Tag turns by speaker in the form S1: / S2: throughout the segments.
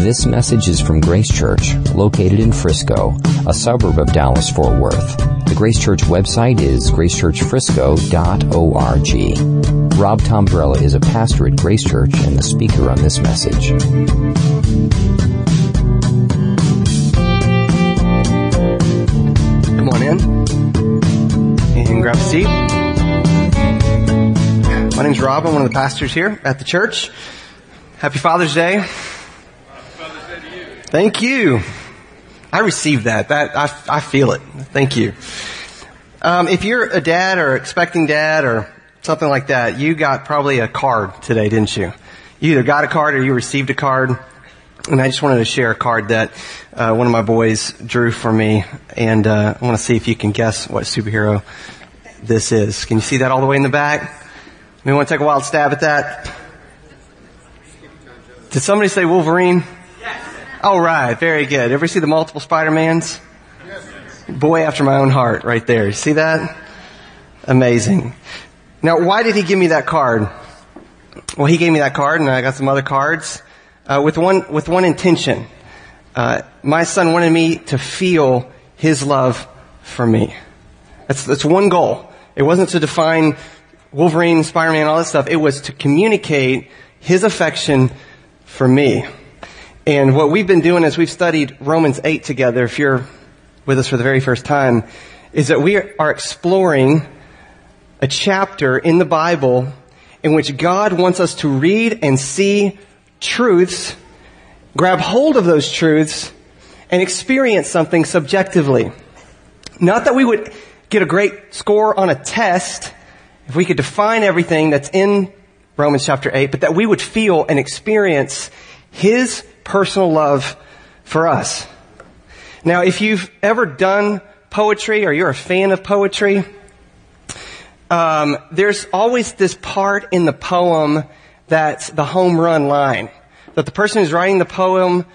S1: This message is from Grace Church, located in Frisco, a suburb of Dallas Fort Worth. The Grace Church website is gracechurchfrisco.org. Rob Tombrella is a pastor at Grace Church and the speaker on this message.
S2: Come on in and grab a seat. My name's Rob. I'm one of the pastors here at the church. Happy Father's Day. Thank you. I received that. That I, I feel it. Thank you. Um, if you're a dad or expecting dad or something like that, you got probably a card today, didn't you? You either got a card or you received a card. And I just wanted to share a card that uh, one of my boys drew for me, and uh, I want to see if you can guess what superhero this is. Can you see that all the way in the back? We want to take a wild stab at that. Did somebody say Wolverine? All right, very good. Ever see the multiple Spider-Mans? Boy after my own heart right there. See that? Amazing. Now, why did he give me that card? Well, he gave me that card and I got some other cards, uh, with one, with one intention. Uh, my son wanted me to feel his love for me. That's, that's one goal. It wasn't to define Wolverine, Spider-Man, all that stuff. It was to communicate his affection for me. And what we've been doing as we've studied Romans 8 together, if you're with us for the very first time, is that we are exploring a chapter in the Bible in which God wants us to read and see truths, grab hold of those truths, and experience something subjectively. Not that we would get a great score on a test if we could define everything that's in Romans chapter 8, but that we would feel and experience His personal love for us. Now, if you've ever done poetry or you're a fan of poetry, um, there's always this part in the poem that's the home run line. That the person who's writing the poem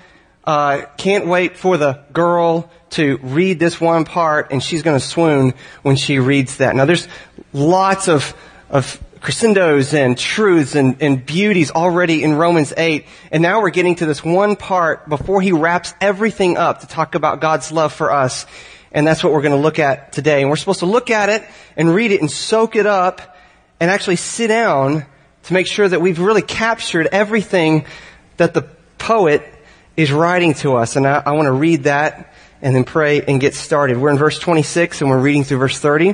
S2: uh, can't wait for the girl to read this one part and she's going to swoon when she reads that. Now there's lots of, of crescendos and truths and, and beauties already in Romans 8. And now we're getting to this one part before he wraps everything up to talk about God's love for us. And that's what we're going to look at today. And we're supposed to look at it and read it and soak it up and actually sit down to make sure that we've really captured everything that the poet is writing to us. And I, I want to read that and then pray and get started. We're in verse 26 and we're reading through verse 30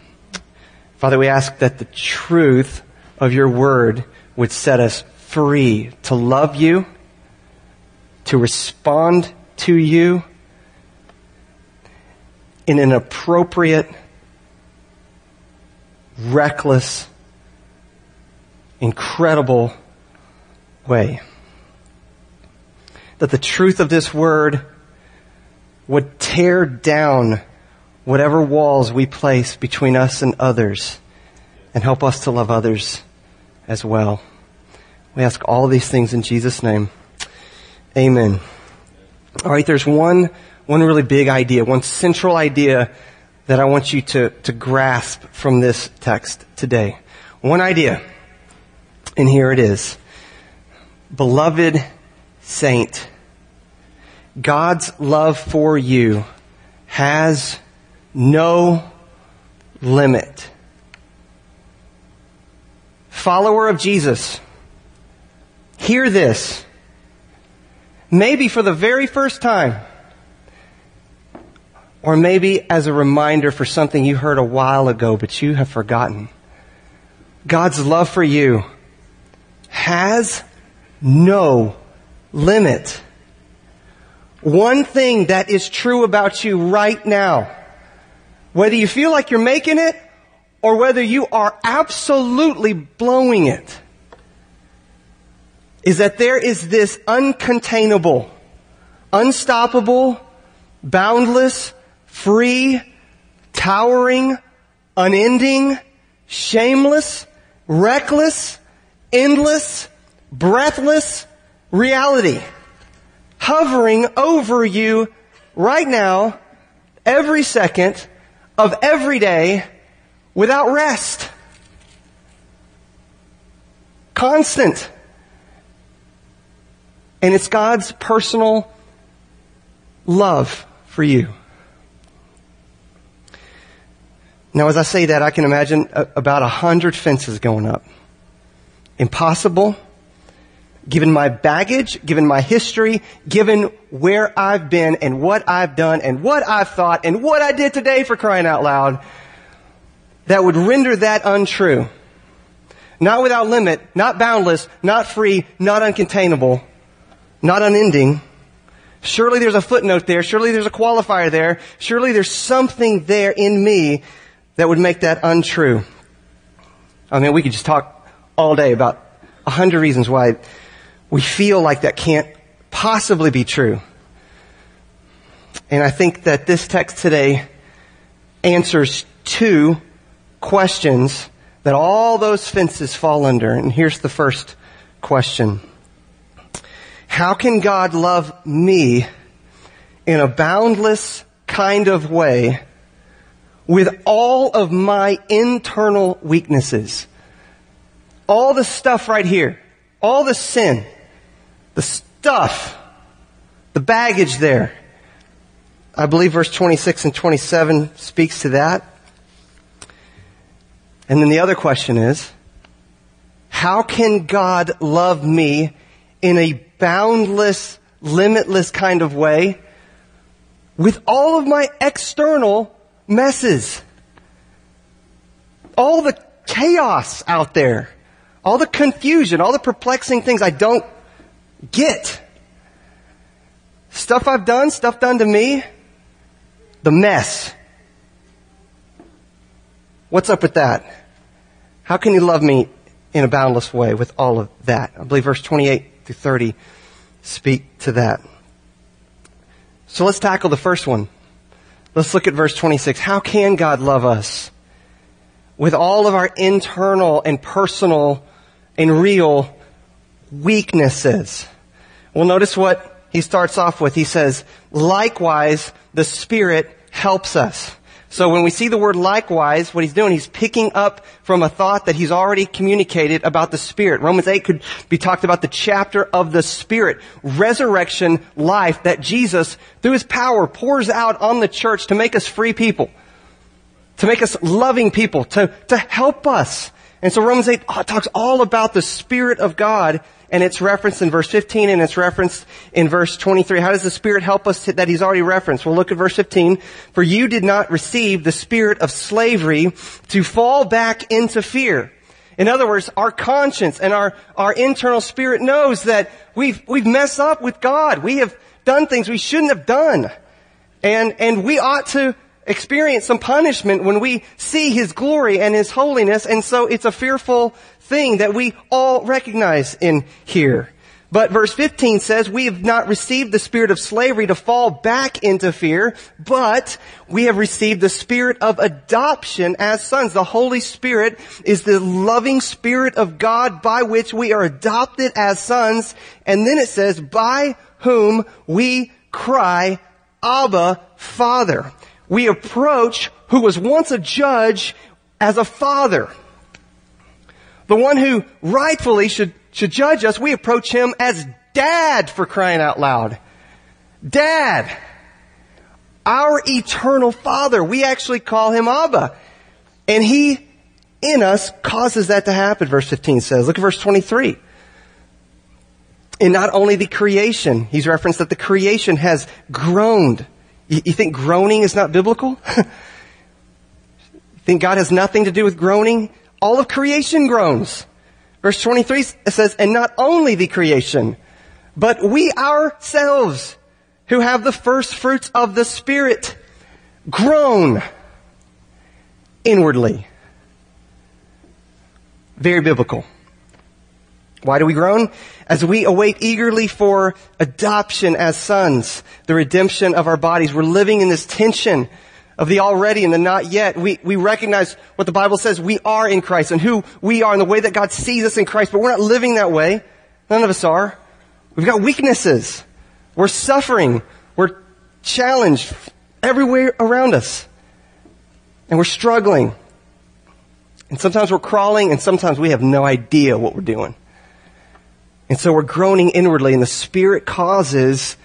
S2: Father, we ask that the truth of your word would set us free to love you, to respond to you in an appropriate, reckless, incredible way. That the truth of this word would tear down whatever walls we place between us and others and help us to love others as well. We ask all these things in Jesus' name. Amen. All right, there's one, one really big idea, one central idea that I want you to, to grasp from this text today. One idea. And here it is. Beloved saint, God's love for you has no limit. Follower of Jesus, hear this. Maybe for the very first time, or maybe as a reminder for something you heard a while ago but you have forgotten. God's love for you has no limit. One thing that is true about you right now, whether you feel like you're making it or whether you are absolutely blowing it, is that there is this uncontainable, unstoppable, boundless, free, towering, unending, shameless, reckless, endless, breathless reality hovering over you right now, every second of every day without rest. Constant. And it's God's personal love for you. Now, as I say that, I can imagine about a hundred fences going up. Impossible. Given my baggage, given my history, given where I've been and what I've done and what I've thought and what I did today for crying out loud, that would render that untrue. Not without limit, not boundless, not free, not uncontainable, not unending. Surely there's a footnote there. Surely there's a qualifier there. Surely there's something there in me that would make that untrue. I mean, we could just talk all day about a hundred reasons why we feel like that can't possibly be true. And I think that this text today answers two questions that all those fences fall under. And here's the first question. How can God love me in a boundless kind of way with all of my internal weaknesses. All the stuff right here. All the sin. The stuff. The baggage there. I believe verse 26 and 27 speaks to that. And then the other question is, how can God love me in a boundless, limitless kind of way with all of my external messes. All the chaos out there. All the confusion, all the perplexing things I don't get. Stuff I've done, stuff done to me. The mess. What's up with that? How can you love me in a boundless way with all of that? I believe verse 28 through 30 speak to that. So let's tackle the first one. Let's look at verse 26. How can God love us with all of our internal and personal and real weaknesses? Well, notice what he starts off with. He says, likewise, the Spirit helps us. So when we see the word likewise, what he's doing, he's picking up from a thought that he's already communicated about the Spirit. Romans 8 could be talked about the chapter of the Spirit. Resurrection life that Jesus, through his power, pours out on the church to make us free people. To make us loving people. To, to help us. And so Romans 8 uh, talks all about the Spirit of God and it's referenced in verse 15 and it's referenced in verse 23. How does the Spirit help us to, that He's already referenced? Well, look at verse 15. For you did not receive the spirit of slavery to fall back into fear. In other words, our conscience and our, our internal spirit knows that we've, we've messed up with God. We have done things we shouldn't have done. And, and we ought to experience some punishment when we see His glory and His holiness. And so it's a fearful thing that we all recognize in here. But verse 15 says, we have not received the spirit of slavery to fall back into fear, but we have received the spirit of adoption as sons. The Holy Spirit is the loving spirit of God by which we are adopted as sons. And then it says, by whom we cry, Abba, Father. We approach who was once a judge as a father the one who rightfully should, should judge us, we approach him as dad for crying out loud. Dad. Our eternal father. We actually call him Abba. And he in us causes that to happen, verse 15 says. Look at verse 23. And not only the creation, he's referenced that the creation has groaned You, you think groaning is not biblical? think God has nothing to do with groaning? All of creation groans. Verse 23 says, and not only the creation, but we ourselves who have the first fruits of the Spirit groan inwardly. Very biblical. Why do we groan? As we await eagerly for adoption as sons, the redemption of our bodies. We're living in this tension of the already and the not yet. We, we recognize what the Bible says we are in Christ and who we are and the way that God sees us in Christ, but we're not living that way. None of us are. We've got weaknesses. We're suffering. We're challenged everywhere around us. And we're struggling. And sometimes we're crawling and sometimes we have no idea what we're doing. And so we're groaning inwardly and the Spirit causes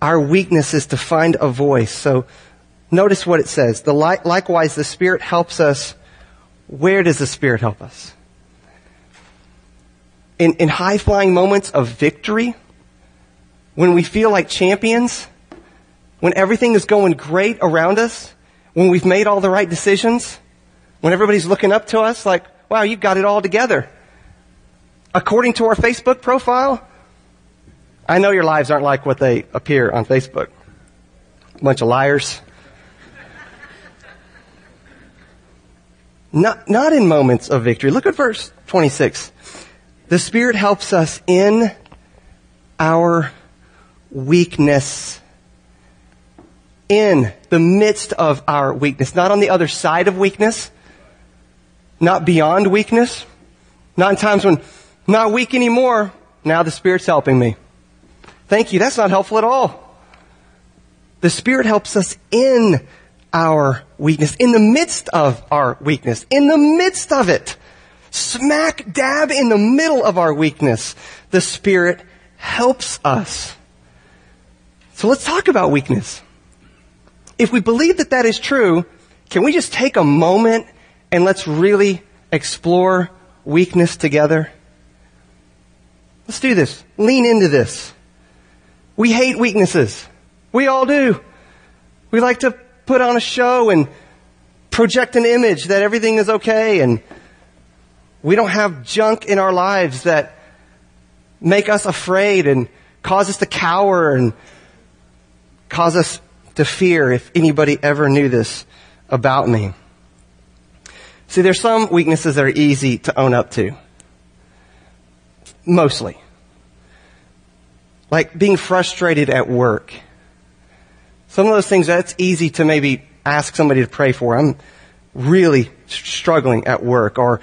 S2: our weaknesses to find a voice. So notice what it says. The li- likewise, the Spirit helps us. Where does the Spirit help us? In, in high flying moments of victory, when we feel like champions, when everything is going great around us, when we've made all the right decisions, when everybody's looking up to us like, wow, you've got it all together. According to our Facebook profile, I know your lives aren't like what they appear on Facebook. Bunch of liars. Not, not in moments of victory. Look at verse 26. The Spirit helps us in our weakness. In the midst of our weakness. Not on the other side of weakness. Not beyond weakness. Not in times when not weak anymore. Now the Spirit's helping me. Thank you. That's not helpful at all. The Spirit helps us in our weakness, in the midst of our weakness, in the midst of it. Smack dab in the middle of our weakness, the Spirit helps us. So let's talk about weakness. If we believe that that is true, can we just take a moment and let's really explore weakness together? Let's do this. Lean into this. We hate weaknesses. We all do. We like to put on a show and project an image that everything is okay and we don't have junk in our lives that make us afraid and cause us to cower and cause us to fear if anybody ever knew this about me. See, there's some weaknesses that are easy to own up to. Mostly. Like being frustrated at work. Some of those things that's easy to maybe ask somebody to pray for. I'm really struggling at work or,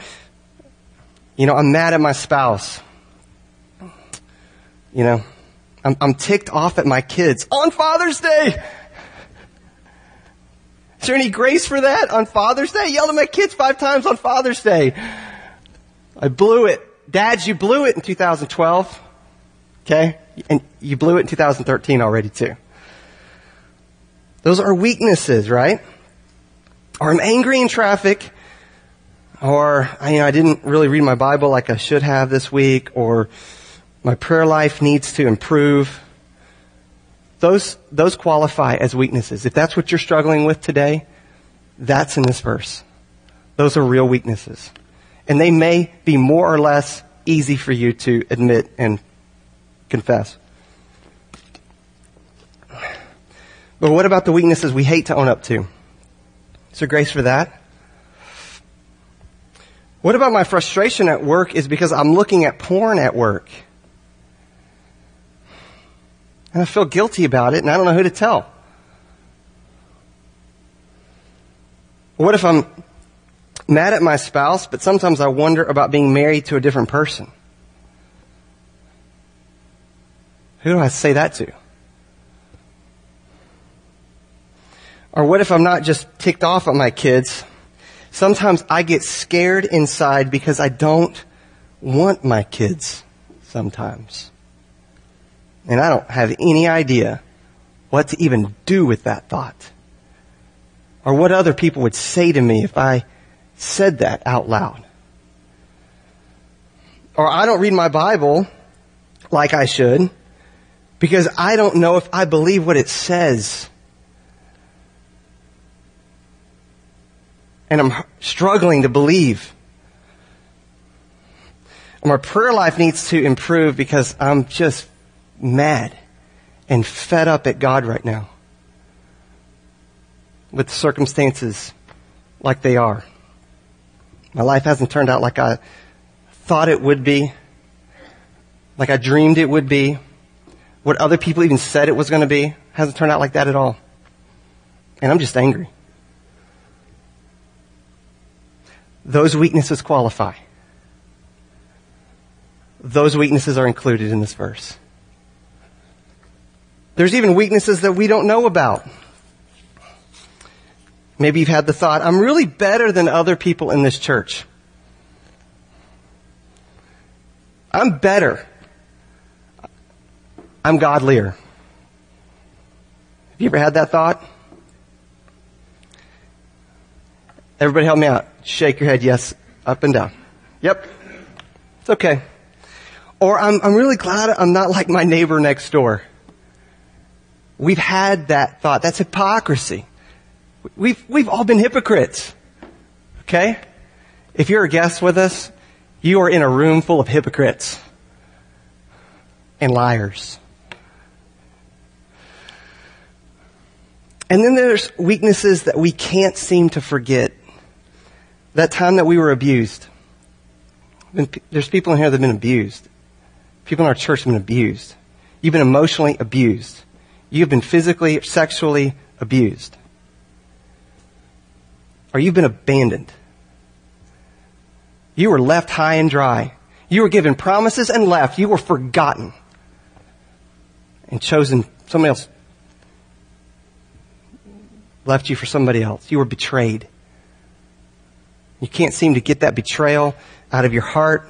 S2: you know, I'm mad at my spouse. You know, I'm, I'm ticked off at my kids on Father's Day. Is there any grace for that on Father's Day? Yelled at my kids five times on Father's Day. I blew it. Dads, you blew it in 2012. Okay? And you blew it in 2013 already too. Those are weaknesses, right? Or I'm angry in traffic, or you know, I didn't really read my Bible like I should have this week, or my prayer life needs to improve. Those, those qualify as weaknesses. If that's what you're struggling with today, that's in this verse. Those are real weaknesses. And they may be more or less easy for you to admit and confess. But what about the weaknesses we hate to own up to? Is there grace for that? What about my frustration at work is because I'm looking at porn at work? And I feel guilty about it and I don't know who to tell. What if I'm mad at my spouse, but sometimes I wonder about being married to a different person? Who do I say that to? Or what if I'm not just ticked off at my kids? Sometimes I get scared inside because I don't want my kids sometimes. And I don't have any idea what to even do with that thought. Or what other people would say to me if I said that out loud. Or I don't read my Bible like I should because I don't know if I believe what it says and I'm struggling to believe. My prayer life needs to improve because I'm just mad and fed up at God right now with circumstances like they are. My life hasn't turned out like I thought it would be, like I dreamed it would be. What other people even said it was going to be hasn't turned out like that at all. And I'm just angry. Those weaknesses qualify. Those weaknesses are included in this verse. There's even weaknesses that we don't know about. Maybe you've had the thought, I'm really better than other people in this church. I'm better. I'm godlier. Have you ever had that thought? Everybody help me out. Shake your head yes, up and down. Yep. It's okay. Or I'm, I'm really glad I'm not like my neighbor next door. We've had that thought. That's hypocrisy. We've, we've all been hypocrites. Okay? If you're a guest with us, you are in a room full of hypocrites and liars. And then there's weaknesses that we can't seem to forget. That time that we were abused. There's people in here that have been abused. People in our church have been abused. You've been emotionally abused. You've been physically, sexually abused. Or you've been abandoned. You were left high and dry. You were given promises and left. You were forgotten and chosen somebody else left you for somebody else. You were betrayed. You can't seem to get that betrayal out of your heart.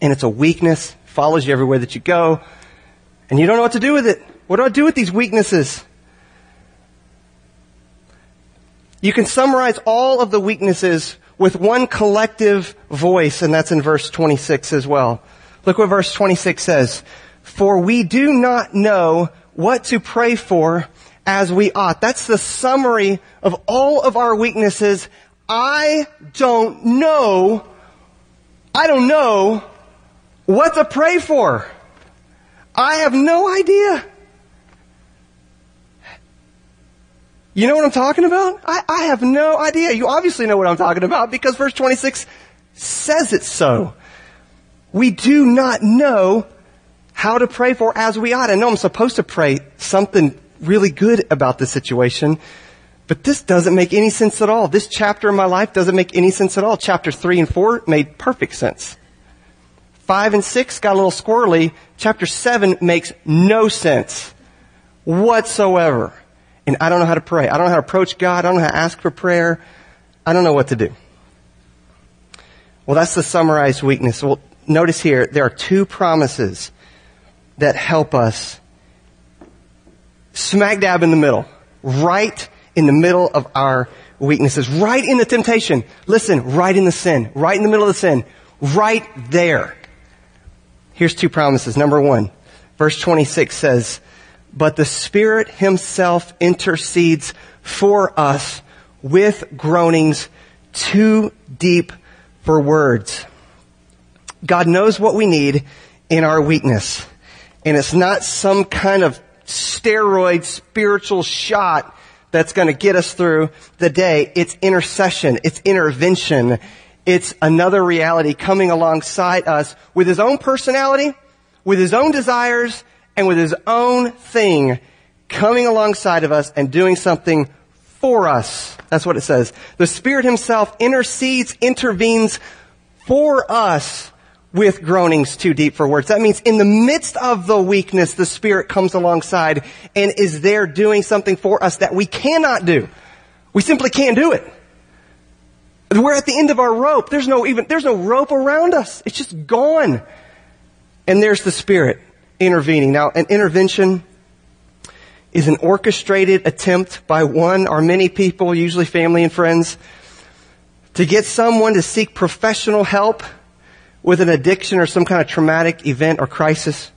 S2: And it's a weakness, follows you everywhere that you go. And you don't know what to do with it. What do I do with these weaknesses? You can summarize all of the weaknesses with one collective voice, and that's in verse 26 as well. Look what verse 26 says. For we do not know what to pray for as we ought. That's the summary of all of our weaknesses. I don't know, I don't know what to pray for. I have no idea. You know what I'm talking about? I, I have no idea. You obviously know what I'm talking about because verse 26 says it so. We do not know how to pray for as we ought. I know I'm supposed to pray something really good about the situation, but this doesn't make any sense at all. This chapter in my life doesn't make any sense at all. Chapter 3 and 4 made perfect sense. 5 and 6 got a little squirrely. Chapter 7 makes no sense whatsoever and I don't know how to pray. I don't know how to approach God. I don't know how to ask for prayer. I don't know what to do. Well, that's the summarized weakness. Well, notice here, there are two promises that help us smack dab in the middle, right in the middle of our weaknesses, right in the temptation. Listen, right in the sin, right in the middle of the sin, right there. Here's two promises. Number one, verse 26 says, but the Spirit Himself intercedes for us with groanings too deep for words. God knows what we need in our weakness. And it's not some kind of steroid spiritual shot that's going to get us through the day. It's intercession. It's intervention. It's another reality coming alongside us with his own personality, with his own desires, and with his own thing coming alongside of us and doing something for us. That's what it says. The Spirit Himself intercedes, intervenes for us with groanings too deep for words. That means in the midst of the weakness, the Spirit comes alongside and is there doing something for us that we cannot do. We simply can't do it. We're at the end of our rope. There's no even, there's no rope around us. It's just gone. And there's the Spirit intervening. Now, an intervention is an orchestrated attempt by one or many people, usually family and friends, to get someone to seek professional help with an addiction or some kind of traumatic event or crisis.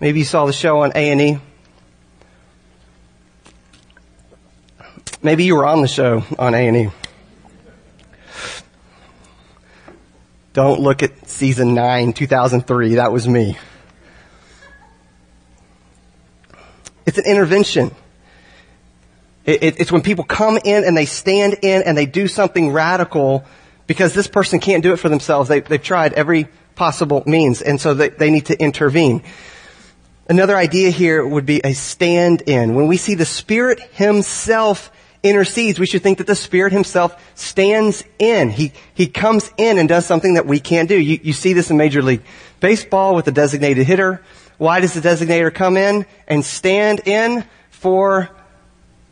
S2: Maybe you saw the show on A&E. Maybe you were on the show on A&E. Don't look at season 9, 2003. That was me. It's an intervention. It, it, it's when people come in and they stand in and they do something radical because this person can't do it for themselves. They, they've tried every possible means, and so they, they need to intervene. Another idea here would be a stand in. When we see the Spirit Himself intercedes, we should think that the Spirit Himself stands in. He, He comes in and does something that we can't do. You, you see this in Major League Baseball with the designated hitter. Why does the designator come in and stand in for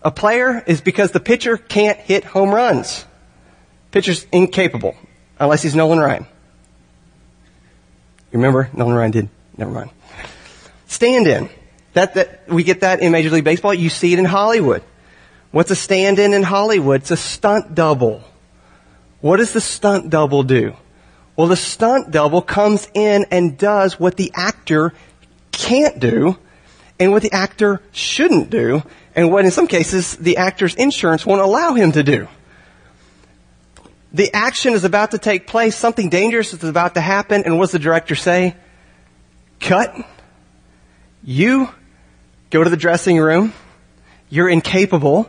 S2: a player? Is because the pitcher can't hit home runs. Pitcher's incapable, unless he's Nolan Ryan. You remember? Nolan Ryan did. Never mind. Stand in. That, that, we get that in Major League Baseball. You see it in Hollywood. What's a stand in in Hollywood? It's a stunt double. What does the stunt double do? Well, the stunt double comes in and does what the actor can't do and what the actor shouldn't do and what in some cases the actor's insurance won't allow him to do. The action is about to take place, something dangerous is about to happen, and what does the director say? Cut. You go to the dressing room. You're incapable.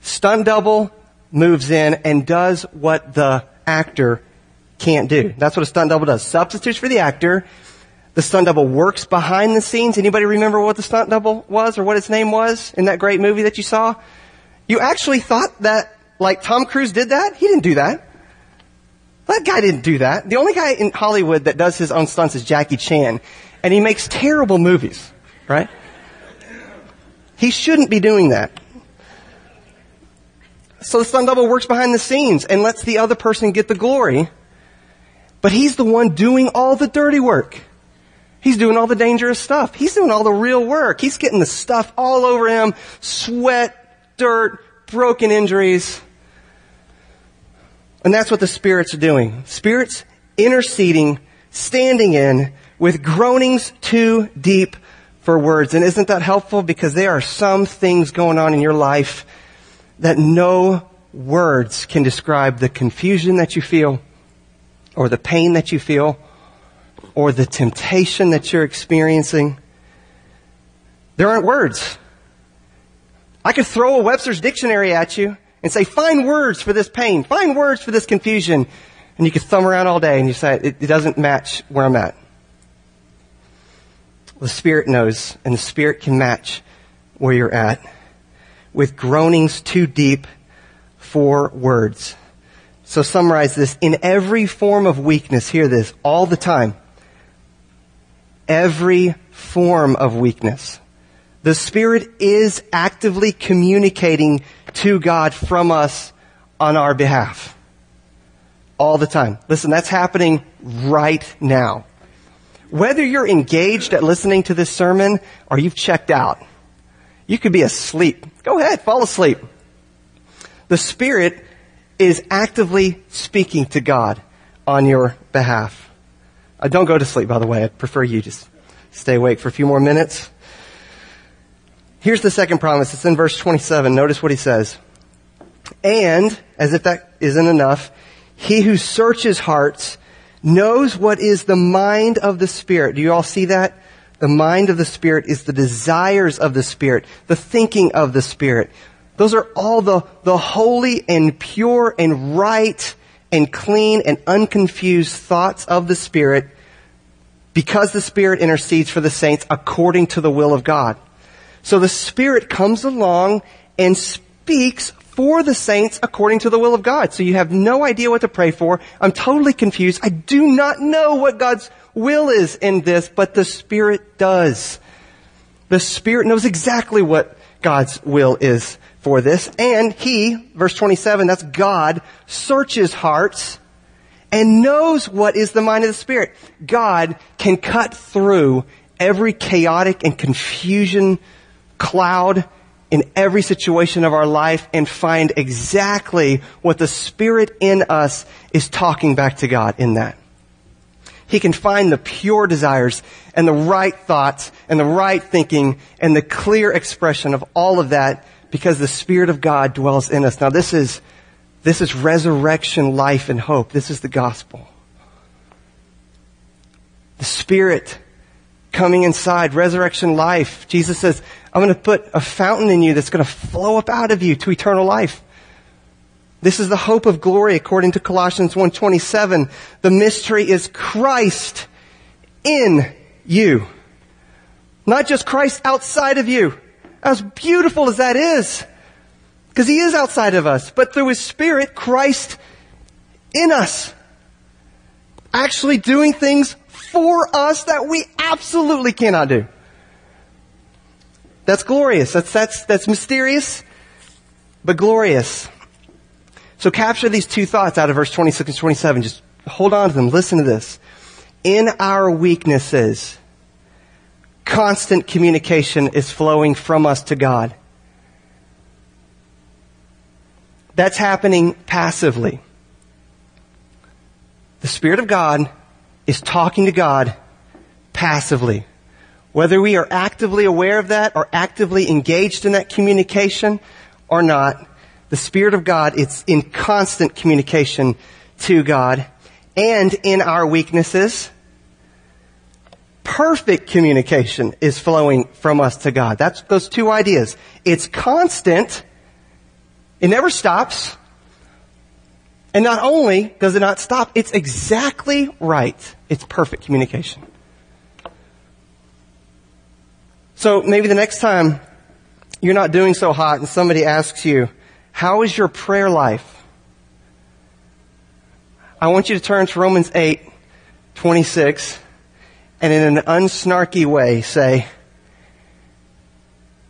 S2: Stunt double moves in and does what the actor can't do. That's what a stunt double does. Substitutes for the actor. The stunt double works behind the scenes. Anybody remember what the stunt double was or what its name was in that great movie that you saw? You actually thought that like Tom Cruise did that? He didn't do that. That guy didn't do that. The only guy in Hollywood that does his own stunts is Jackie Chan. And he makes terrible movies, right? He shouldn't be doing that. So the stunt double works behind the scenes and lets the other person get the glory. But he's the one doing all the dirty work. He's doing all the dangerous stuff. He's doing all the real work. He's getting the stuff all over him. Sweat, dirt, broken injuries. And that's what the Spirit's doing. Spirit's interceding, standing in with groanings too deep for words. And isn't that helpful? Because there are some things going on in your life that no words can describe the confusion that you feel, or the pain that you feel, or the temptation that you're experiencing. There aren't words. I could throw a Webster's dictionary at you and say, find words for this pain, find words for this confusion. And you could thumb around all day and you say, it, it doesn't match where I'm at. The Spirit knows, and the Spirit can match where you're at with groanings too deep for words. So summarize this. In every form of weakness, hear this, all the time. Every form of weakness. The Spirit is actively communicating to God from us on our behalf. All the time. Listen, that's happening right now. Whether you're engaged at listening to this sermon or you've checked out, you could be asleep. Go ahead, fall asleep. The Spirit is actively speaking to God on your behalf. Uh, don't go to sleep, by the way. I'd prefer you just stay awake for a few more minutes. Here's the second promise. It's in verse 27. Notice what he says. And, as if that isn't enough, he who searches hearts knows what is the mind of the Spirit. Do you all see that? The mind of the Spirit is the desires of the Spirit, the thinking of the Spirit. Those are all the, the holy and pure and right and clean and unconfused thoughts of the Spirit because the Spirit intercedes for the saints according to the will of God. So the Spirit comes along and speaks for the saints according to the will of God. So you have no idea what to pray for. I'm totally confused. I do not know what God's will is in this, but the Spirit does. The Spirit knows exactly what God's will is for this. And He, verse 27, that's God, searches hearts and knows what is the mind of the Spirit. God can cut through every chaotic and confusion cloud in every situation of our life and find exactly what the Spirit in us is talking back to God in that. He can find the pure desires and the right thoughts and the right thinking and the clear expression of all of that because the Spirit of God dwells in us. Now this is, this is resurrection life and hope. This is the gospel. the Spirit coming inside, resurrection life. Jesus says, I'm going to put a fountain in you that's going to flow up out of you to eternal life. This is the hope of glory according to Colossians 1.27. The mystery is Christ in you. Not just Christ outside of you. As beautiful as that is. Because He is outside of us. But through His Spirit, Christ in us. Actually doing things for us that we absolutely cannot do. That's glorious. That's, that's, that's mysterious, but glorious. So capture these two thoughts out of verse 26 and 27. Just hold on to them. Listen to this. In our weaknesses, constant communication is flowing from us to God. That's happening passively. The Spirit of God is talking to God passively. Whether we are actively aware of that or actively engaged in that communication or not, the Spirit of God is in constant communication to God and in our weaknesses, perfect communication is flowing from us to God. That's those two ideas. It's constant. It never stops. And not only does it not stop, it's exactly right. It's perfect communication. So maybe the next time you're not doing so hot and somebody asks you, how is your prayer life? I want you to turn to Romans 8, 26, and in an unsnarky way say,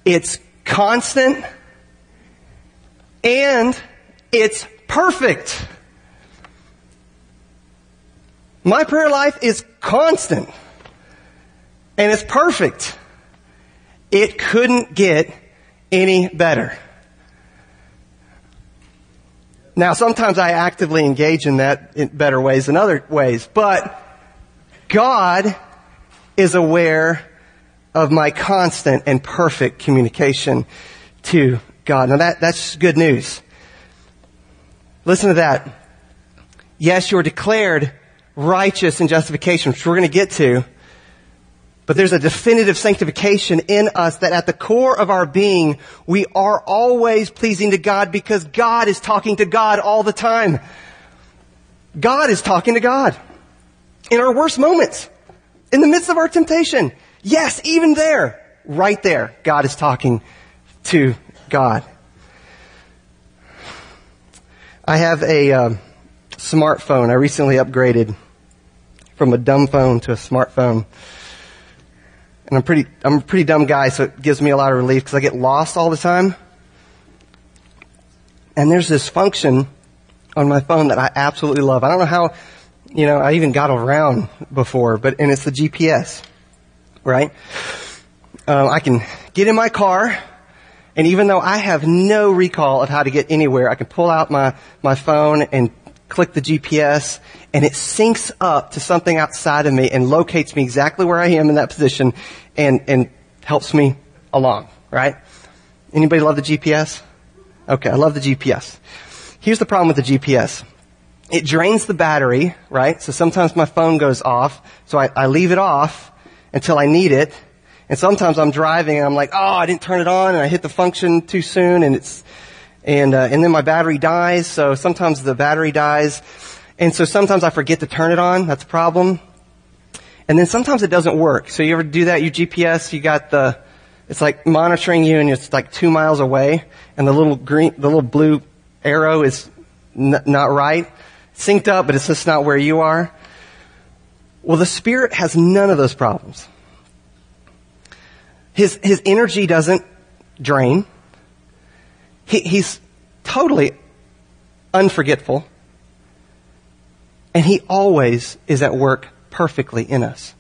S2: it's constant and it's perfect. My prayer life is constant and it's perfect. It couldn't get any better. Now, sometimes I actively engage in that in better ways than other ways, but God is aware of my constant and perfect communication to God. Now that, that's good news. Listen to that. Yes, you're declared righteous in justification, which we're going to get to. But there's a definitive sanctification in us that at the core of our being, we are always pleasing to God because God is talking to God all the time. God is talking to God. In our worst moments. In the midst of our temptation. Yes, even there. Right there. God is talking to God. I have a uh, smartphone. I recently upgraded from a dumb phone to a smartphone. And I'm pretty, I'm a pretty dumb guy, so it gives me a lot of relief because I get lost all the time. And there's this function on my phone that I absolutely love. I don't know how, you know, I even got around before, but, and it's the GPS, right? Uh, I can get in my car, and even though I have no recall of how to get anywhere, I can pull out my, my phone and click the GPS and it syncs up to something outside of me and locates me exactly where I am in that position and, and helps me along, right? Anybody love the GPS? Okay, I love the GPS. Here's the problem with the GPS. It drains the battery, right? So sometimes my phone goes off, so I, I leave it off until I need it. And sometimes I'm driving and I'm like, oh, I didn't turn it on and I hit the function too soon and it's, and, uh, and then my battery dies. So sometimes the battery dies. And so sometimes I forget to turn it on. That's a problem. And then sometimes it doesn't work. So you ever do that? Your GPS, you got the, it's like monitoring you and it's like two miles away and the little green, the little blue arrow is n- not right. Synced up, but it's just not where you are. Well, the Spirit has none of those problems. His, his energy doesn't drain. He, he's totally unforgetful. And he always is at work perfectly in us.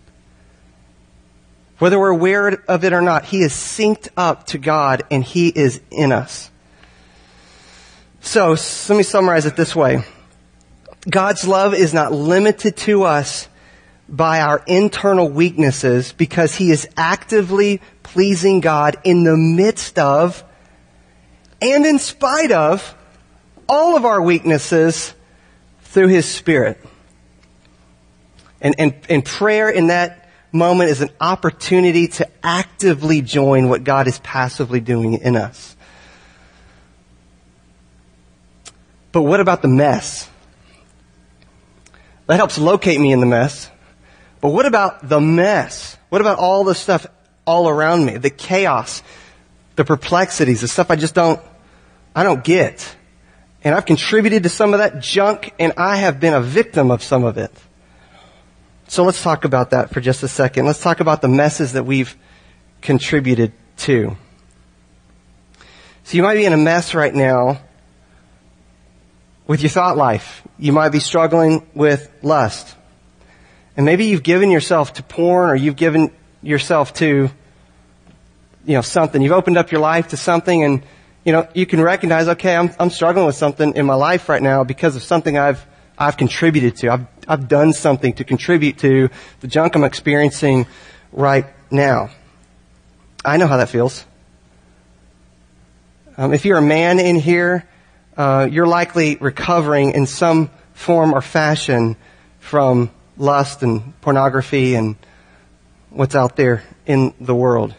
S2: Whether we're aware of it or not, he is synced up to God and he is in us. So, let me summarize it this way. God's love is not limited to us by our internal weaknesses because he is actively pleasing God in the midst of and in spite of all of our weaknesses through his spirit. And, and, and prayer in that moment is an opportunity to actively join what God is passively doing in us. But what about the mess? That helps locate me in the mess. But what about the mess? What about all the stuff all around me? The chaos, the perplexities, the stuff I just don't, I don't get. And I've contributed to some of that junk and I have been a victim of some of it. So let's talk about that for just a second. Let's talk about the messes that we've contributed to. So you might be in a mess right now with your thought life. You might be struggling with lust. And maybe you've given yourself to porn or you've given yourself to, you know, something. You've opened up your life to something and, you know, you can recognize, okay, I'm, I'm struggling with something in my life right now because of something I've, I've contributed to. I've, I've done something to contribute to the junk I'm experiencing right now. I know how that feels. Um, if you're a man in here, uh, you're likely recovering in some form or fashion from lust and pornography and what's out there in the world.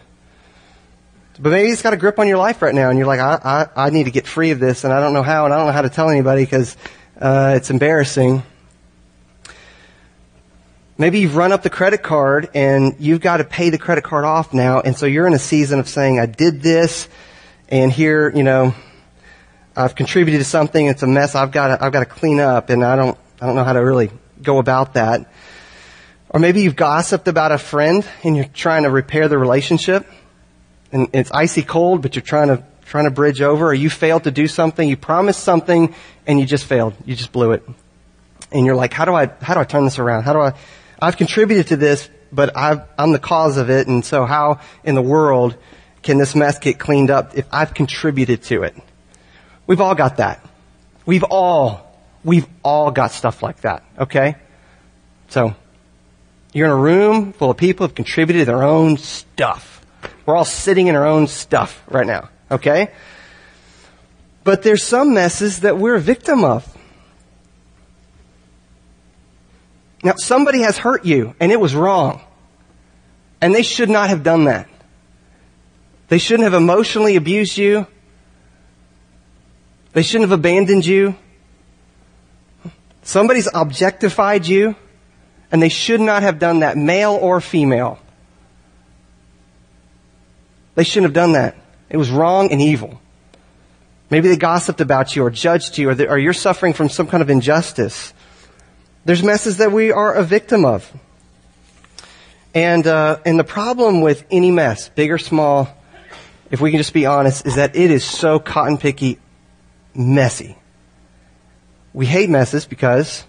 S2: But maybe it's got a grip on your life right now, and you're like, I, I, I need to get free of this, and I don't know how, and I don't know how to tell anybody because uh, it's embarrassing. Maybe you've run up the credit card and you've got to pay the credit card off now, and so you're in a season of saying, I did this, and here, you know, I've contributed to something, it's a mess I've got to, I've got to clean up, and I don't, I don't know how to really go about that. Or maybe you've gossiped about a friend and you're trying to repair the relationship and it's icy cold, but you're trying to, trying to bridge over or you failed to do something, you promised something and you just failed. You just blew it. And you're like, how do I, how do I turn this around? How do I, I've contributed to this, but i am the cause of it. And so how in the world can this mess get cleaned up if I've contributed to it? We've all got that. We've all, we've all got stuff like that. Okay? So, you're in a room full of people who've contributed their own stuff. We're all sitting in our own stuff right now, okay? But there's some messes that we're a victim of. Now, somebody has hurt you, and it was wrong. And they should not have done that. They shouldn't have emotionally abused you. They shouldn't have abandoned you. Somebody's objectified you. And they should not have done that, male or female. They shouldn't have done that. It was wrong and evil. Maybe they gossiped about you or judged you or, or you're suffering from some kind of injustice. There's messes that we are a victim of. And, uh, and the problem with any mess, big or small, if we can just be honest, is that it is so cotton picky messy. We hate messes because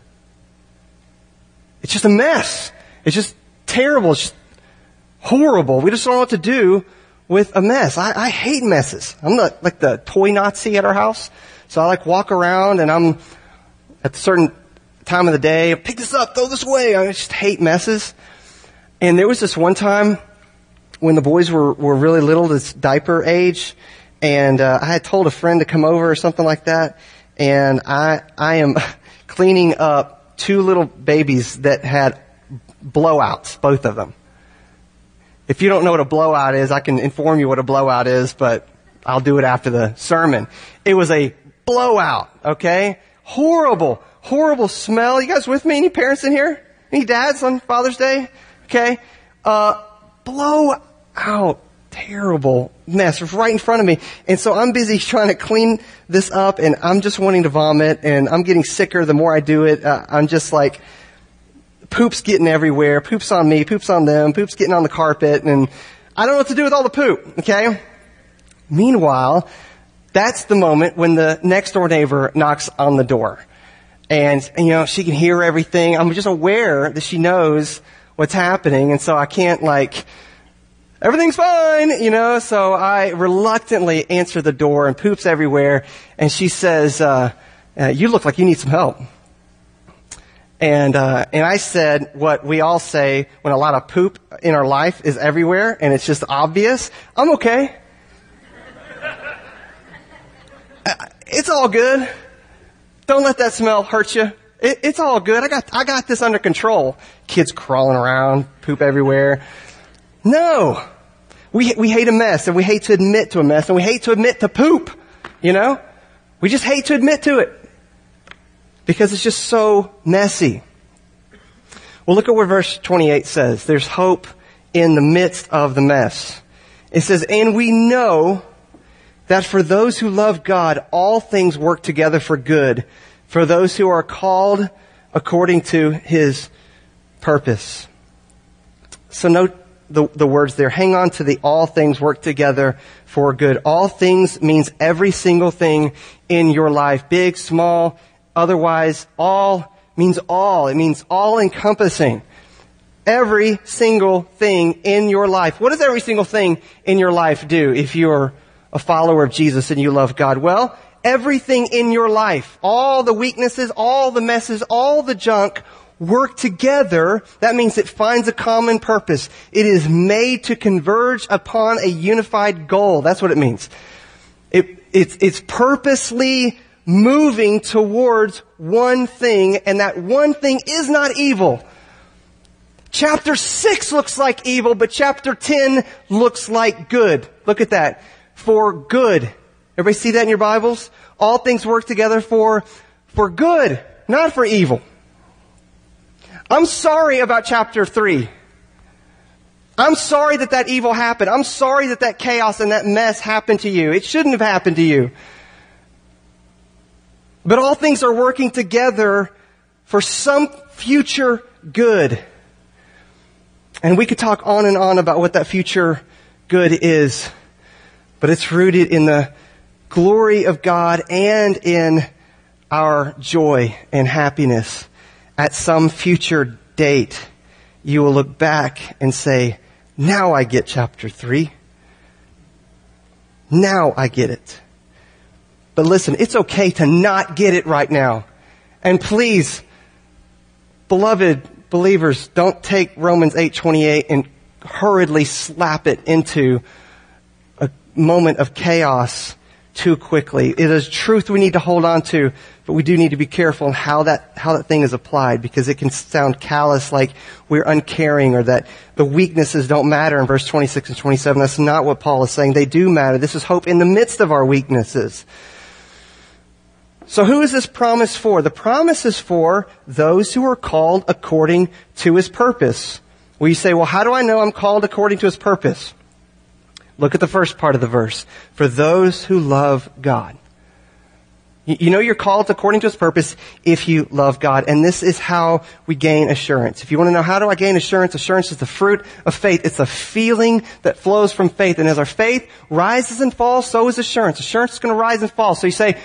S2: it's just a mess. It's just terrible. It's just horrible. We just don't know what to do with a mess. I, I hate messes. I'm the, like the toy Nazi at our house. So I like walk around and I'm at certain time of the day, pick this up, throw this away. I just hate messes. And there was this one time when the boys were, were really little, this diaper age, and uh, I had told a friend to come over or something like that, and I I am cleaning up two little babies that had blowouts, both of them. If you don't know what a blowout is, I can inform you what a blowout is, but I'll do it after the sermon. It was a blowout, okay? Horrible, horrible smell. You guys with me? Any parents in here? Any dads on Father's Day? Okay. Uh, blowout terrible mess right in front of me. And so I'm busy trying to clean this up and I'm just wanting to vomit and I'm getting sicker the more I do it. Uh, I'm just like, poop's getting everywhere. Poop's on me. Poop's on them. Poop's getting on the carpet and I don't know what to do with all the poop. Okay. Meanwhile, that's the moment when the next door neighbor knocks on the door. And, you know, she can hear everything. I'm just aware that she knows what's happening. And so I can't like, everything's fine, you know, so I reluctantly answer the door and poops everywhere. And she says, uh, uh, you look like you need some help. And, uh, and I said what we all say when a lot of poop in our life is everywhere and it's just obvious. I'm okay. Uh, it's all good. Don't let that smell hurt you. It, it's all good. I got, I got this under control. Kids crawling around, poop everywhere. No. We, we hate a mess and we hate to admit to a mess and we hate to admit to poop. You know? We just hate to admit to it. Because it's just so messy. Well, look at what verse 28 says. There's hope in the midst of the mess. It says, and we know that for those who love God, all things work together for good, for those who are called according to his purpose. So note the, the words there. Hang on to the all things work together for good. All things means every single thing in your life, big, small, otherwise, all means all. It means all encompassing. Every single thing in your life. What does every single thing in your life do if you're a follower of Jesus and you love God? Well, everything in your life, all the weaknesses, all the messes, all the junk work together. That means it finds a common purpose. It is made to converge upon a unified goal. That's what it means. It, it's, it's purposely moving towards one thing, and that one thing is not evil. Chapter 6 looks like evil, but chapter 10 looks like good. Look at that. For good. Everybody see that in your Bibles? All things work together for, for good, not for evil. I'm sorry about chapter 3. I'm sorry that that evil happened. I'm sorry that that chaos and that mess happened to you. It shouldn't have happened to you. But all things are working together for some future good. And we could talk on and on about what that future good is. But it's rooted in the glory of God and in our joy and happiness. At some future date, you will look back and say, now I get chapter three. Now I get it. But listen, it's okay to not get it right now. And please, beloved believers, don't take Romans 8:28 and hurriedly slap it into moment of chaos too quickly. It is truth we need to hold on to, but we do need to be careful in how that, how that thing is applied because it can sound callous like we're uncaring or that the weaknesses don't matter in verse 26 and 27. That's not what Paul is saying. They do matter. This is hope in the midst of our weaknesses. So who is this promise for? The promise is for those who are called according to his purpose. Well, you say, well, how do I know I'm called according to his purpose? Look at the first part of the verse. For those who love God. You know you're called according to his purpose if you love God. And this is how we gain assurance. If you want to know how do I gain assurance, assurance is the fruit of faith. It's a feeling that flows from faith. And as our faith rises and falls, so is assurance. Assurance is going to rise and fall. So you say,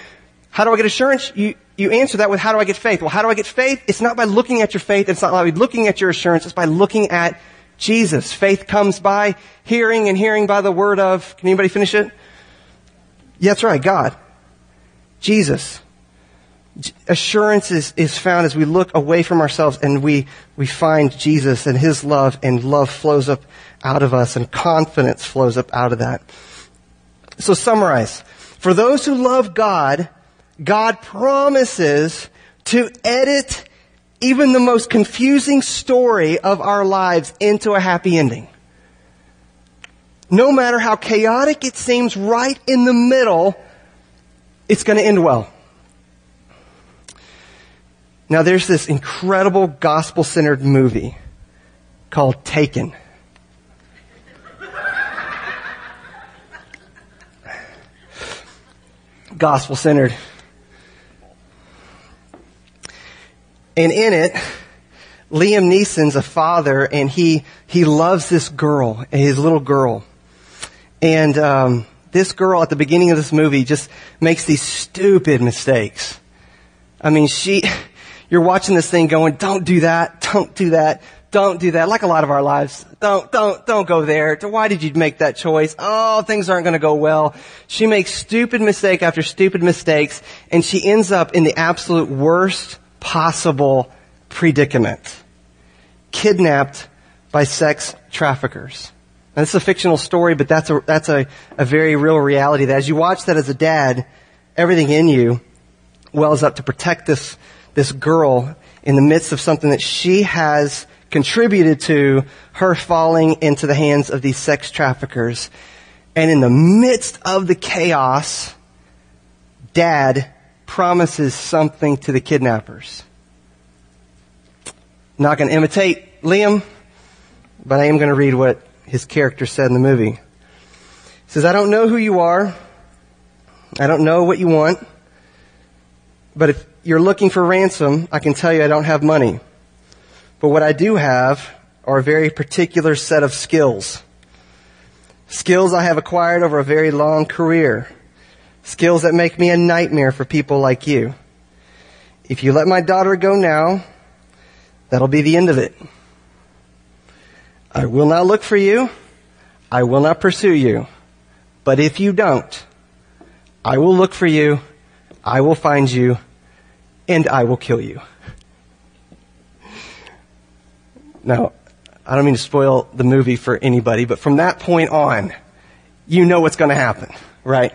S2: how do I get assurance? You, you answer that with how do I get faith? Well, how do I get faith? It's not by looking at your faith. It's not by looking at your assurance. It's by looking at Jesus. Faith comes by hearing and hearing by the word of, can anybody finish it? Yeah, that's right, God. Jesus. Assurance is, is found as we look away from ourselves and we, we find Jesus and His love and love flows up out of us and confidence flows up out of that. So summarize. For those who love God, God promises to edit even the most confusing story of our lives into a happy ending. No matter how chaotic it seems right in the middle, it's going to end well. Now there's this incredible gospel-centered movie called Taken. gospel-centered. And in it, Liam Neeson's a father and he, he loves this girl, his little girl. And, um, this girl at the beginning of this movie just makes these stupid mistakes. I mean, she, you're watching this thing going, don't do that, don't do that, don't do that. Like a lot of our lives. Don't, don't, don't go there. Why did you make that choice? Oh, things aren't going to go well. She makes stupid mistake after stupid mistakes and she ends up in the absolute worst possible predicament. Kidnapped by sex traffickers. Now, this is a fictional story, but that's a, that's a, a very real reality that as you watch that as a dad, everything in you wells up to protect this, this girl in the midst of something that she has contributed to her falling into the hands of these sex traffickers. And in the midst of the chaos, dad promises something to the kidnappers. I'm not going to imitate Liam, but I am going to read what his character said in the movie. He says, I don't know who you are. I don't know what you want. But if you're looking for ransom, I can tell you I don't have money. But what I do have are a very particular set of skills. Skills I have acquired over a very long career. Skills that make me a nightmare for people like you. If you let my daughter go now, that'll be the end of it. I will not look for you. I will not pursue you. But if you don't, I will look for you. I will find you and I will kill you. Now, I don't mean to spoil the movie for anybody, but from that point on, you know what's going to happen, right?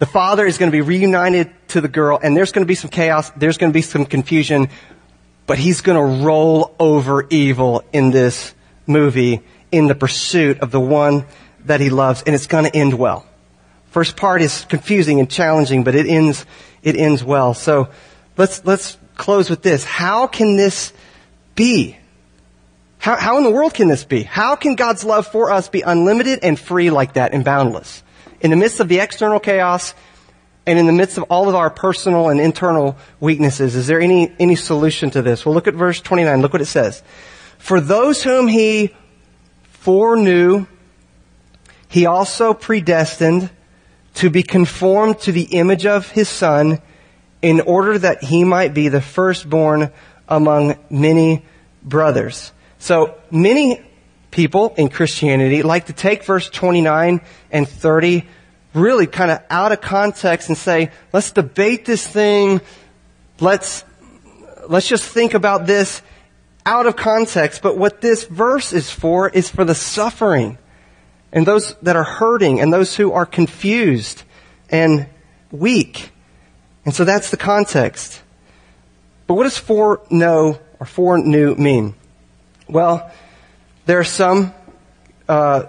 S2: The father is going to be reunited to the girl, and there's going to be some chaos, there's going to be some confusion, but he's going to roll over evil in this movie in the pursuit of the one that he loves, and it's going to end well. First part is confusing and challenging, but it ends, it ends well. So let's, let's close with this. How can this be? How, how in the world can this be? How can God's love for us be unlimited and free like that and boundless? In the midst of the external chaos and in the midst of all of our personal and internal weaknesses, is there any, any solution to this? Well, look at verse 29. Look what it says. For those whom he foreknew, he also predestined to be conformed to the image of his son in order that he might be the firstborn among many brothers. So many people in Christianity like to take verse 29 and 30 really kind of out of context and say, let's debate this thing. Let's, let's just think about this out of context. But what this verse is for is for the suffering and those that are hurting and those who are confused and weak. And so that's the context. But what does foreknow or foreknew mean? Well, there are some uh,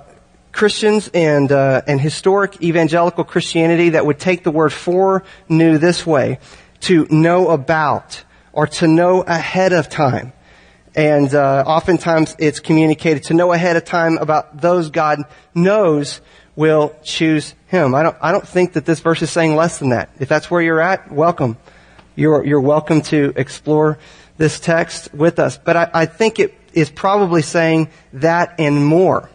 S2: Christians and uh, and historic evangelical Christianity that would take the word for new this way: to know about or to know ahead of time. And uh, oftentimes it's communicated to know ahead of time about those God knows will choose him. I don't, I don't think that this verse is saying less than that. If that's where you're at, welcome. You're, you're welcome to explore this text with us. But I, I think it is probably saying that and more.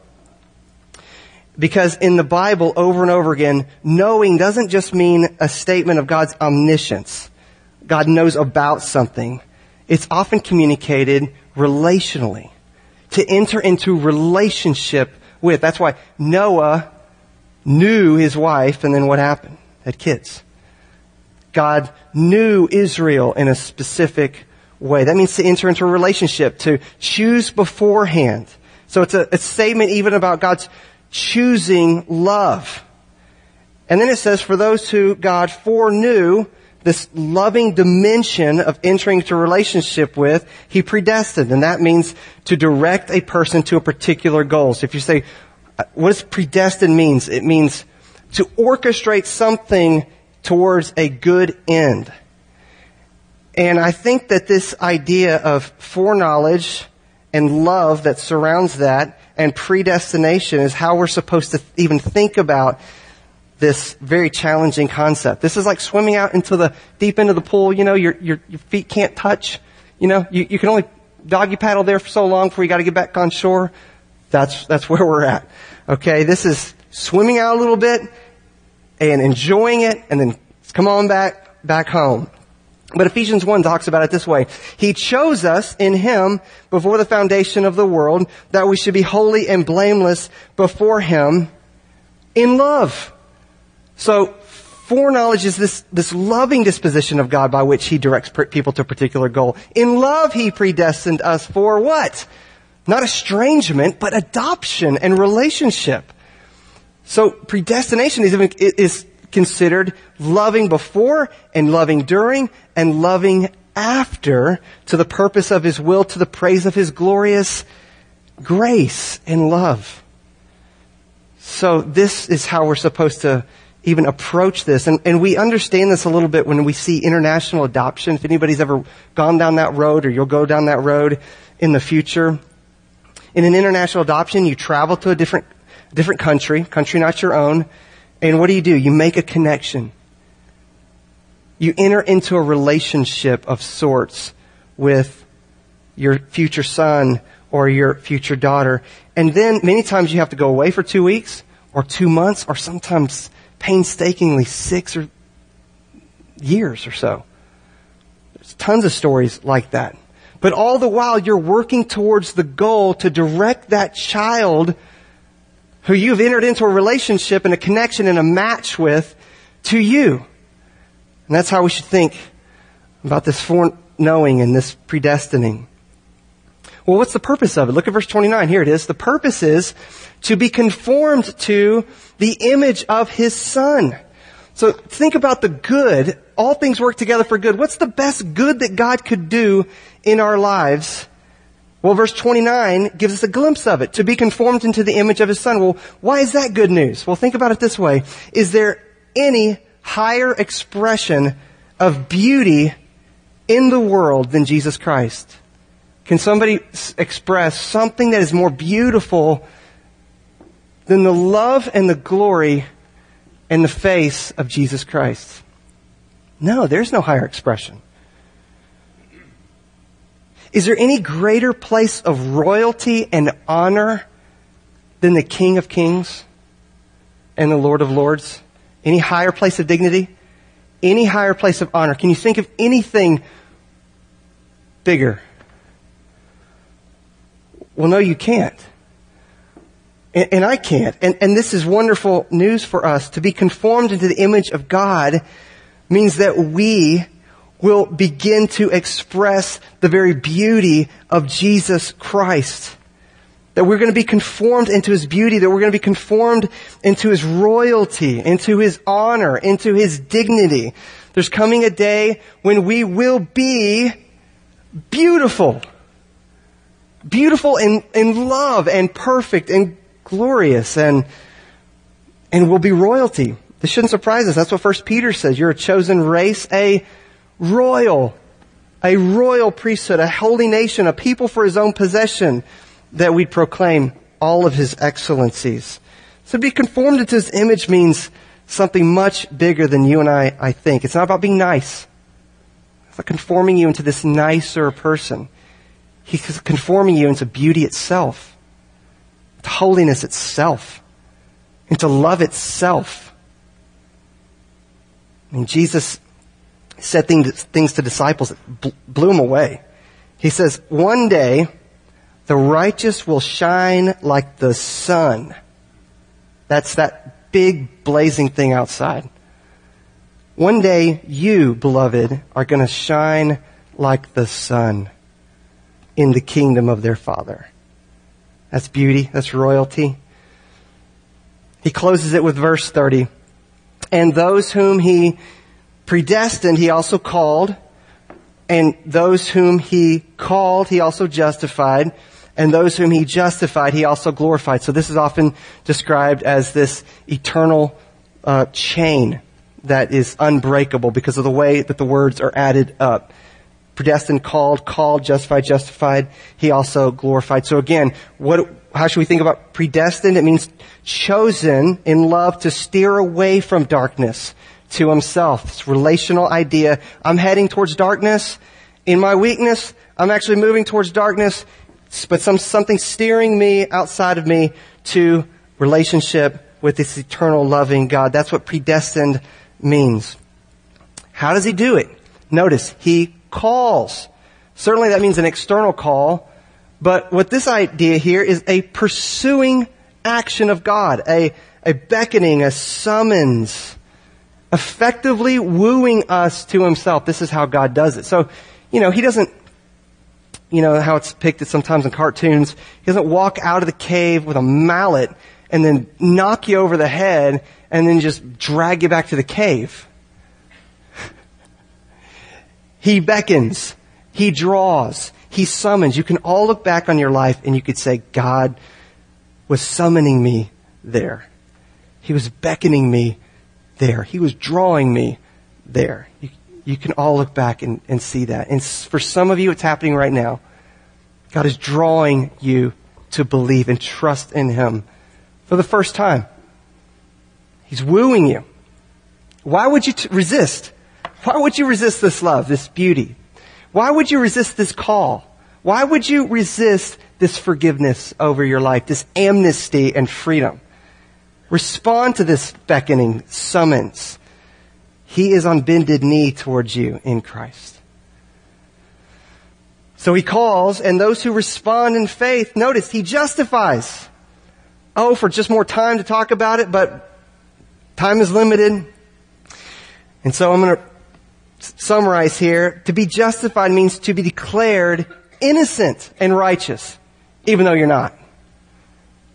S2: Because in the Bible, over and over again, knowing doesn't just mean a statement of God's omniscience. God knows about something. It's often communicated relationally. To enter into relationship with. That's why Noah knew his wife and then what happened? Had kids. God knew Israel in a specific way. That means to enter into a relationship, to choose beforehand. So it's a, a statement even about God's choosing love. And then it says, for those who God foreknew, this loving dimension of entering into a relationship with, He predestined. And that means to direct a person to a particular goal. So if you say, uh, what does predestined means? It means to orchestrate something towards a good end. And I think that this idea of foreknowledge and love that surrounds that and predestination is how we're supposed to even think about this very challenging concept. This is like swimming out into the deep end of the pool. You know, your, your, your feet can't touch. You know, you, you can only doggy paddle there for so long before you got to get back on shore. That's, that's where we're at. Okay. This is swimming out a little bit and enjoying it and then come on back, back home. But Ephesians 1 talks about it this way. He chose us in Him before the foundation of the world that we should be holy and blameless before Him in love. So, foreknowledge is this, this loving disposition of God by which He directs people to a particular goal. In love, He predestined us for what? Not estrangement, but adoption and relationship. So, predestination is, is considered loving before and loving during and loving after to the purpose of his will, to the praise of his glorious grace and love. So this is how we're supposed to even approach this. And, and we understand this a little bit when we see international adoption. If anybody's ever gone down that road or you'll go down that road in the future. In an international adoption, you travel to a different, different country, country not your own. And what do you do? You make a connection. You enter into a relationship of sorts with your future son or your future daughter. And then many times you have to go away for two weeks or two months or sometimes painstakingly six or years or so. There's tons of stories like that. But all the while you're working towards the goal to direct that child who you've entered into a relationship and a connection and a match with to you. And that's how we should think about this foreknowing and this predestining. Well, what's the purpose of it? Look at verse 29. Here it is. The purpose is to be conformed to the image of his son. So think about the good. All things work together for good. What's the best good that God could do in our lives? Well, verse 29 gives us a glimpse of it. To be conformed into the image of his son. Well, why is that good news? Well, think about it this way. Is there any higher expression of beauty in the world than Jesus Christ? Can somebody express something that is more beautiful than the love and the glory and the face of Jesus Christ? No, there's no higher expression. Is there any greater place of royalty and honor than the King of Kings and the Lord of Lords? Any higher place of dignity? Any higher place of honor? Can you think of anything bigger? Well, no, you can't. And, and I can't. And, and this is wonderful news for us. To be conformed into the image of God means that we will begin to express the very beauty of Jesus Christ. That we're going to be conformed into His beauty, that we're going to be conformed into His royalty, into His honor, into His dignity. There's coming a day when we will be beautiful beautiful in, in love and perfect and glorious and, and will be royalty. This shouldn't surprise us. That's what First Peter says. You're a chosen race, a royal, a royal priesthood, a holy nation, a people for his own possession that we proclaim all of his excellencies. So be conformed into his image means something much bigger than you and I, I think. It's not about being nice. It's not conforming you into this nicer person. He's conforming you into beauty itself, to holiness itself, into love itself. I mean, Jesus said things, things to disciples that blew them away. He says, one day, the righteous will shine like the sun. That's that big blazing thing outside. One day, you, beloved, are going to shine like the sun in the kingdom of their Father. That's beauty. That's royalty. He closes it with verse 30. And those whom he predestined, he also called. And those whom he called, he also justified. And those whom he justified, he also glorified. So this is often described as this eternal uh, chain that is unbreakable because of the way that the words are added up predestined, called, called, justified, justified. He also glorified. So again, what, how should we think about predestined? It means chosen in love to steer away from darkness to himself. This relational idea. I'm heading towards darkness. In my weakness, I'm actually moving towards darkness, but some, something steering me outside of me to relationship with this eternal loving God. That's what predestined means. How does he do it? Notice, he calls. Certainly that means an external call, but what this idea here is a pursuing action of God, a, a beckoning, a summons, effectively wooing us to himself. This is how God does it. So, you know, he doesn't, you know, how it's depicted sometimes in cartoons. He doesn't walk out of the cave with a mallet and then knock you over the head and then just drag you back to the cave. He beckons. He draws. He summons. You can all look back on your life and you could say, God was summoning me there. He was beckoning me there. He was drawing me there. You, you can all look back and, and see that. And for some of you, it's happening right now. God is drawing you to believe and trust in Him for the first time. He's wooing you. Why would you t- resist? Why would you resist this love, this beauty? Why would you resist this call? Why would you resist this forgiveness over your life, this amnesty and freedom? Respond to this beckoning summons. He is on bended knee towards you in Christ. So he calls, and those who respond in faith, notice, he justifies. Oh, for just more time to talk about it, but time is limited. And so I'm going to summarize here. To be justified means to be declared innocent and righteous, even though you're not.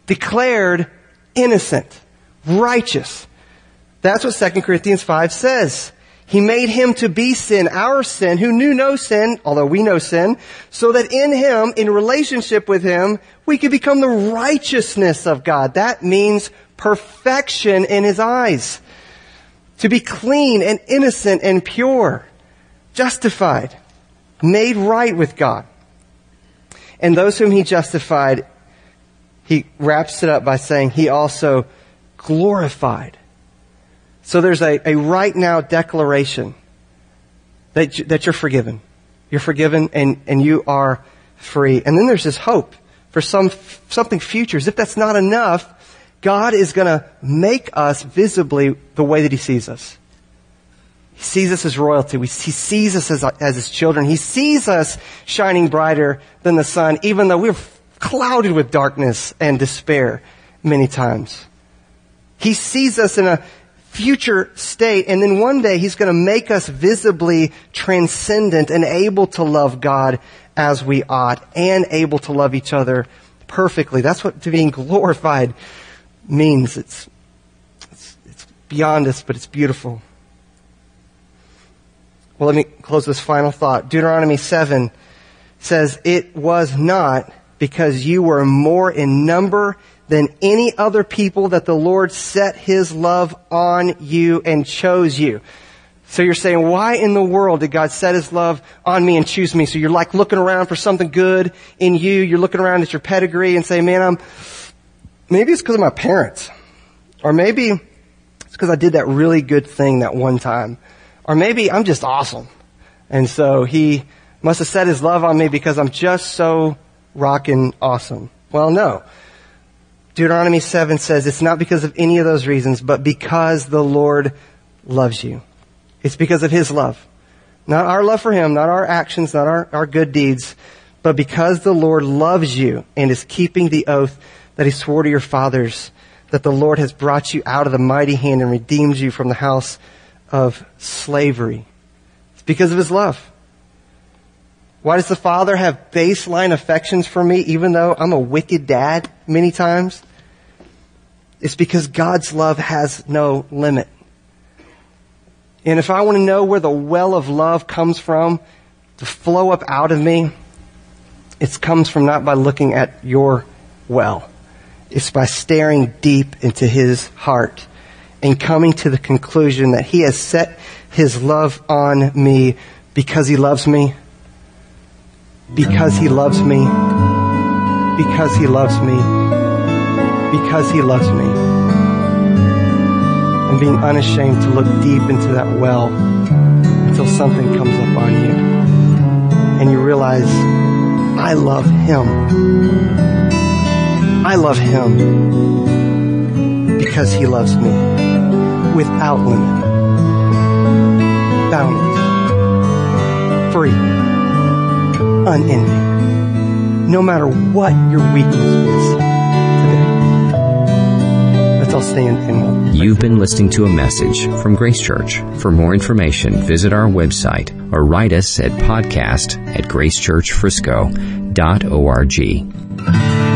S2: Declared innocent, righteous. That's what 2 Corinthians 5 says. He made him to be sin, our sin, who knew no sin, although we know sin, so that in him, in relationship with him, we could become the righteousness of God. That means perfection in his eyes. To be clean and innocent and pure. Justified. Made right with God. And those whom he justified, he wraps it up by saying he also glorified. So there's a, a right now declaration that, you, that you're forgiven. You're forgiven and, and you are free. And then there's this hope for some, something future. As if that's not enough, God is going to make us visibly the way that He sees us. He sees us as royalty. he sees us as, as His children. He sees us shining brighter than the sun, even though we're clouded with darkness and despair many times. He sees us in a, future state. And then one day he's going to make us visibly transcendent and able to love God as we ought and able to love each other perfectly. That's what being glorified means. It's, it's, it's beyond us, but it's beautiful. Well, let me close this final thought. Deuteronomy 7 says, It was not because you were more in number than any other people that the Lord set His love on you and chose you. So you're saying, why in the world did God set His love on me and choose me? So you're like looking around for something good in you. You're looking around at your pedigree and saying, man, I'm, maybe it's because of my parents. Or maybe it's because I did that really good thing that one time. Or maybe I'm just awesome. And so He must have set His love on me because I'm just so rockin' awesome. Well, no. Deuteronomy 7 says it's not because of any of those reasons, but because the Lord loves you. It's because of His love. Not our love for Him, not our actions, not our, our good deeds, but because the Lord loves you and is keeping the oath that He swore to your fathers, that the Lord has brought you out of the mighty hand and redeemed you from the house of slavery. It's because of His love. Why does the father have baseline affections for me even though I'm a wicked dad many times? It's because God's love has no limit. And if I want to know where the well of love comes from to flow up out of me, it comes from not by looking at your well. It's by staring deep into his heart and coming to the conclusion that he has set his love on me because he loves me because he loves me, because he loves me, because he loves me. And being unashamed to look deep into that well until something comes up on you. And you realize, I love him. I love him because he loves me without limit, boundless, free unending. No matter what your weakness is. Stand
S1: You've been listening to a message from Grace Church. For more information, visit our website or write us at podcast at gracechurchfrisco.org.